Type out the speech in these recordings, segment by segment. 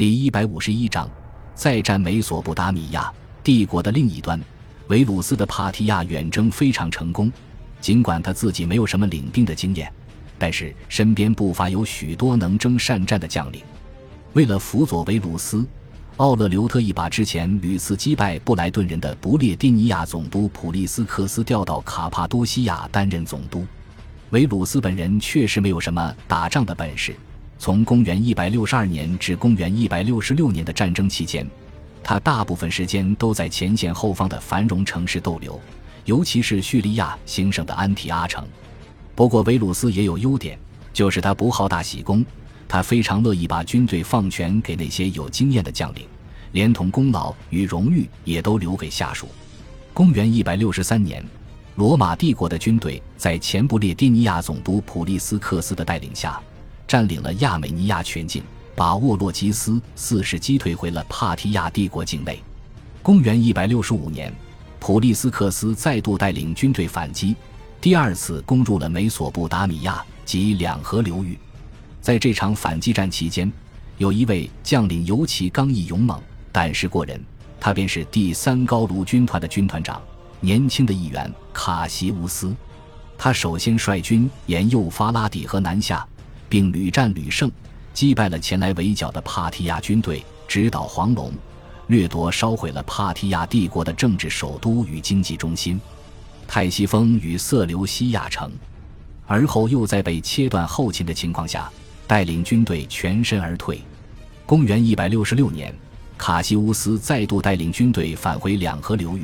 第一百五十一章，再战美索不达米亚帝国的另一端，维鲁斯的帕提亚远征非常成功。尽管他自己没有什么领兵的经验，但是身边不乏有许多能征善战的将领。为了辅佐维鲁斯，奥勒留特意把之前屡次击败布莱顿人的不列颠尼亚总督普利斯克斯调到卡帕多西亚担任总督。维鲁斯本人确实没有什么打仗的本事。从公元一百六十二年至公元一百六十六年的战争期间，他大部分时间都在前线后方的繁荣城市逗留，尤其是叙利亚兴盛的安提阿城。不过，维鲁斯也有优点，就是他不好大喜功，他非常乐意把军队放权给那些有经验的将领，连同功劳与荣誉也都留给下属。公元一百六十三年，罗马帝国的军队在前不列颠尼亚总督普利斯克斯的带领下。占领了亚美尼亚全境，把沃洛吉斯四世击退回了帕提亚帝国境内。公元一百六十五年，普利斯克斯再度带领军队反击，第二次攻入了美索不达米亚及两河流域。在这场反击战期间，有一位将领尤其刚毅勇猛、胆识过人，他便是第三高卢军团的军团长，年轻的议员卡西乌斯。他首先率军沿幼发拉底河南下。并屡战屡胜，击败了前来围剿的帕提亚军队，直捣黄龙，掠夺烧毁了帕提亚帝国的政治首都与经济中心泰西风与色留西亚城。而后又在被切断后勤的情况下，带领军队全身而退。公元一百六十六年，卡西乌斯再度带领军队返回两河流域，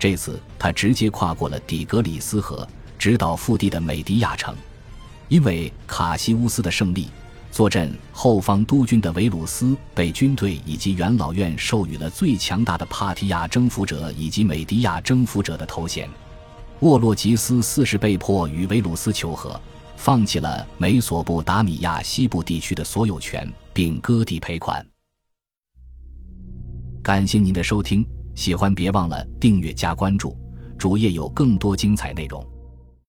这次他直接跨过了底格里斯河，直捣腹地的美迪亚城。因为卡西乌斯的胜利，坐镇后方督军的维鲁斯被军队以及元老院授予了最强大的帕提亚征服者以及美迪亚征服者的头衔。沃洛吉斯四世被迫与维鲁斯求和，放弃了美索不达米亚西部地区的所有权，并割地赔款。感谢您的收听，喜欢别忘了订阅加关注，主页有更多精彩内容。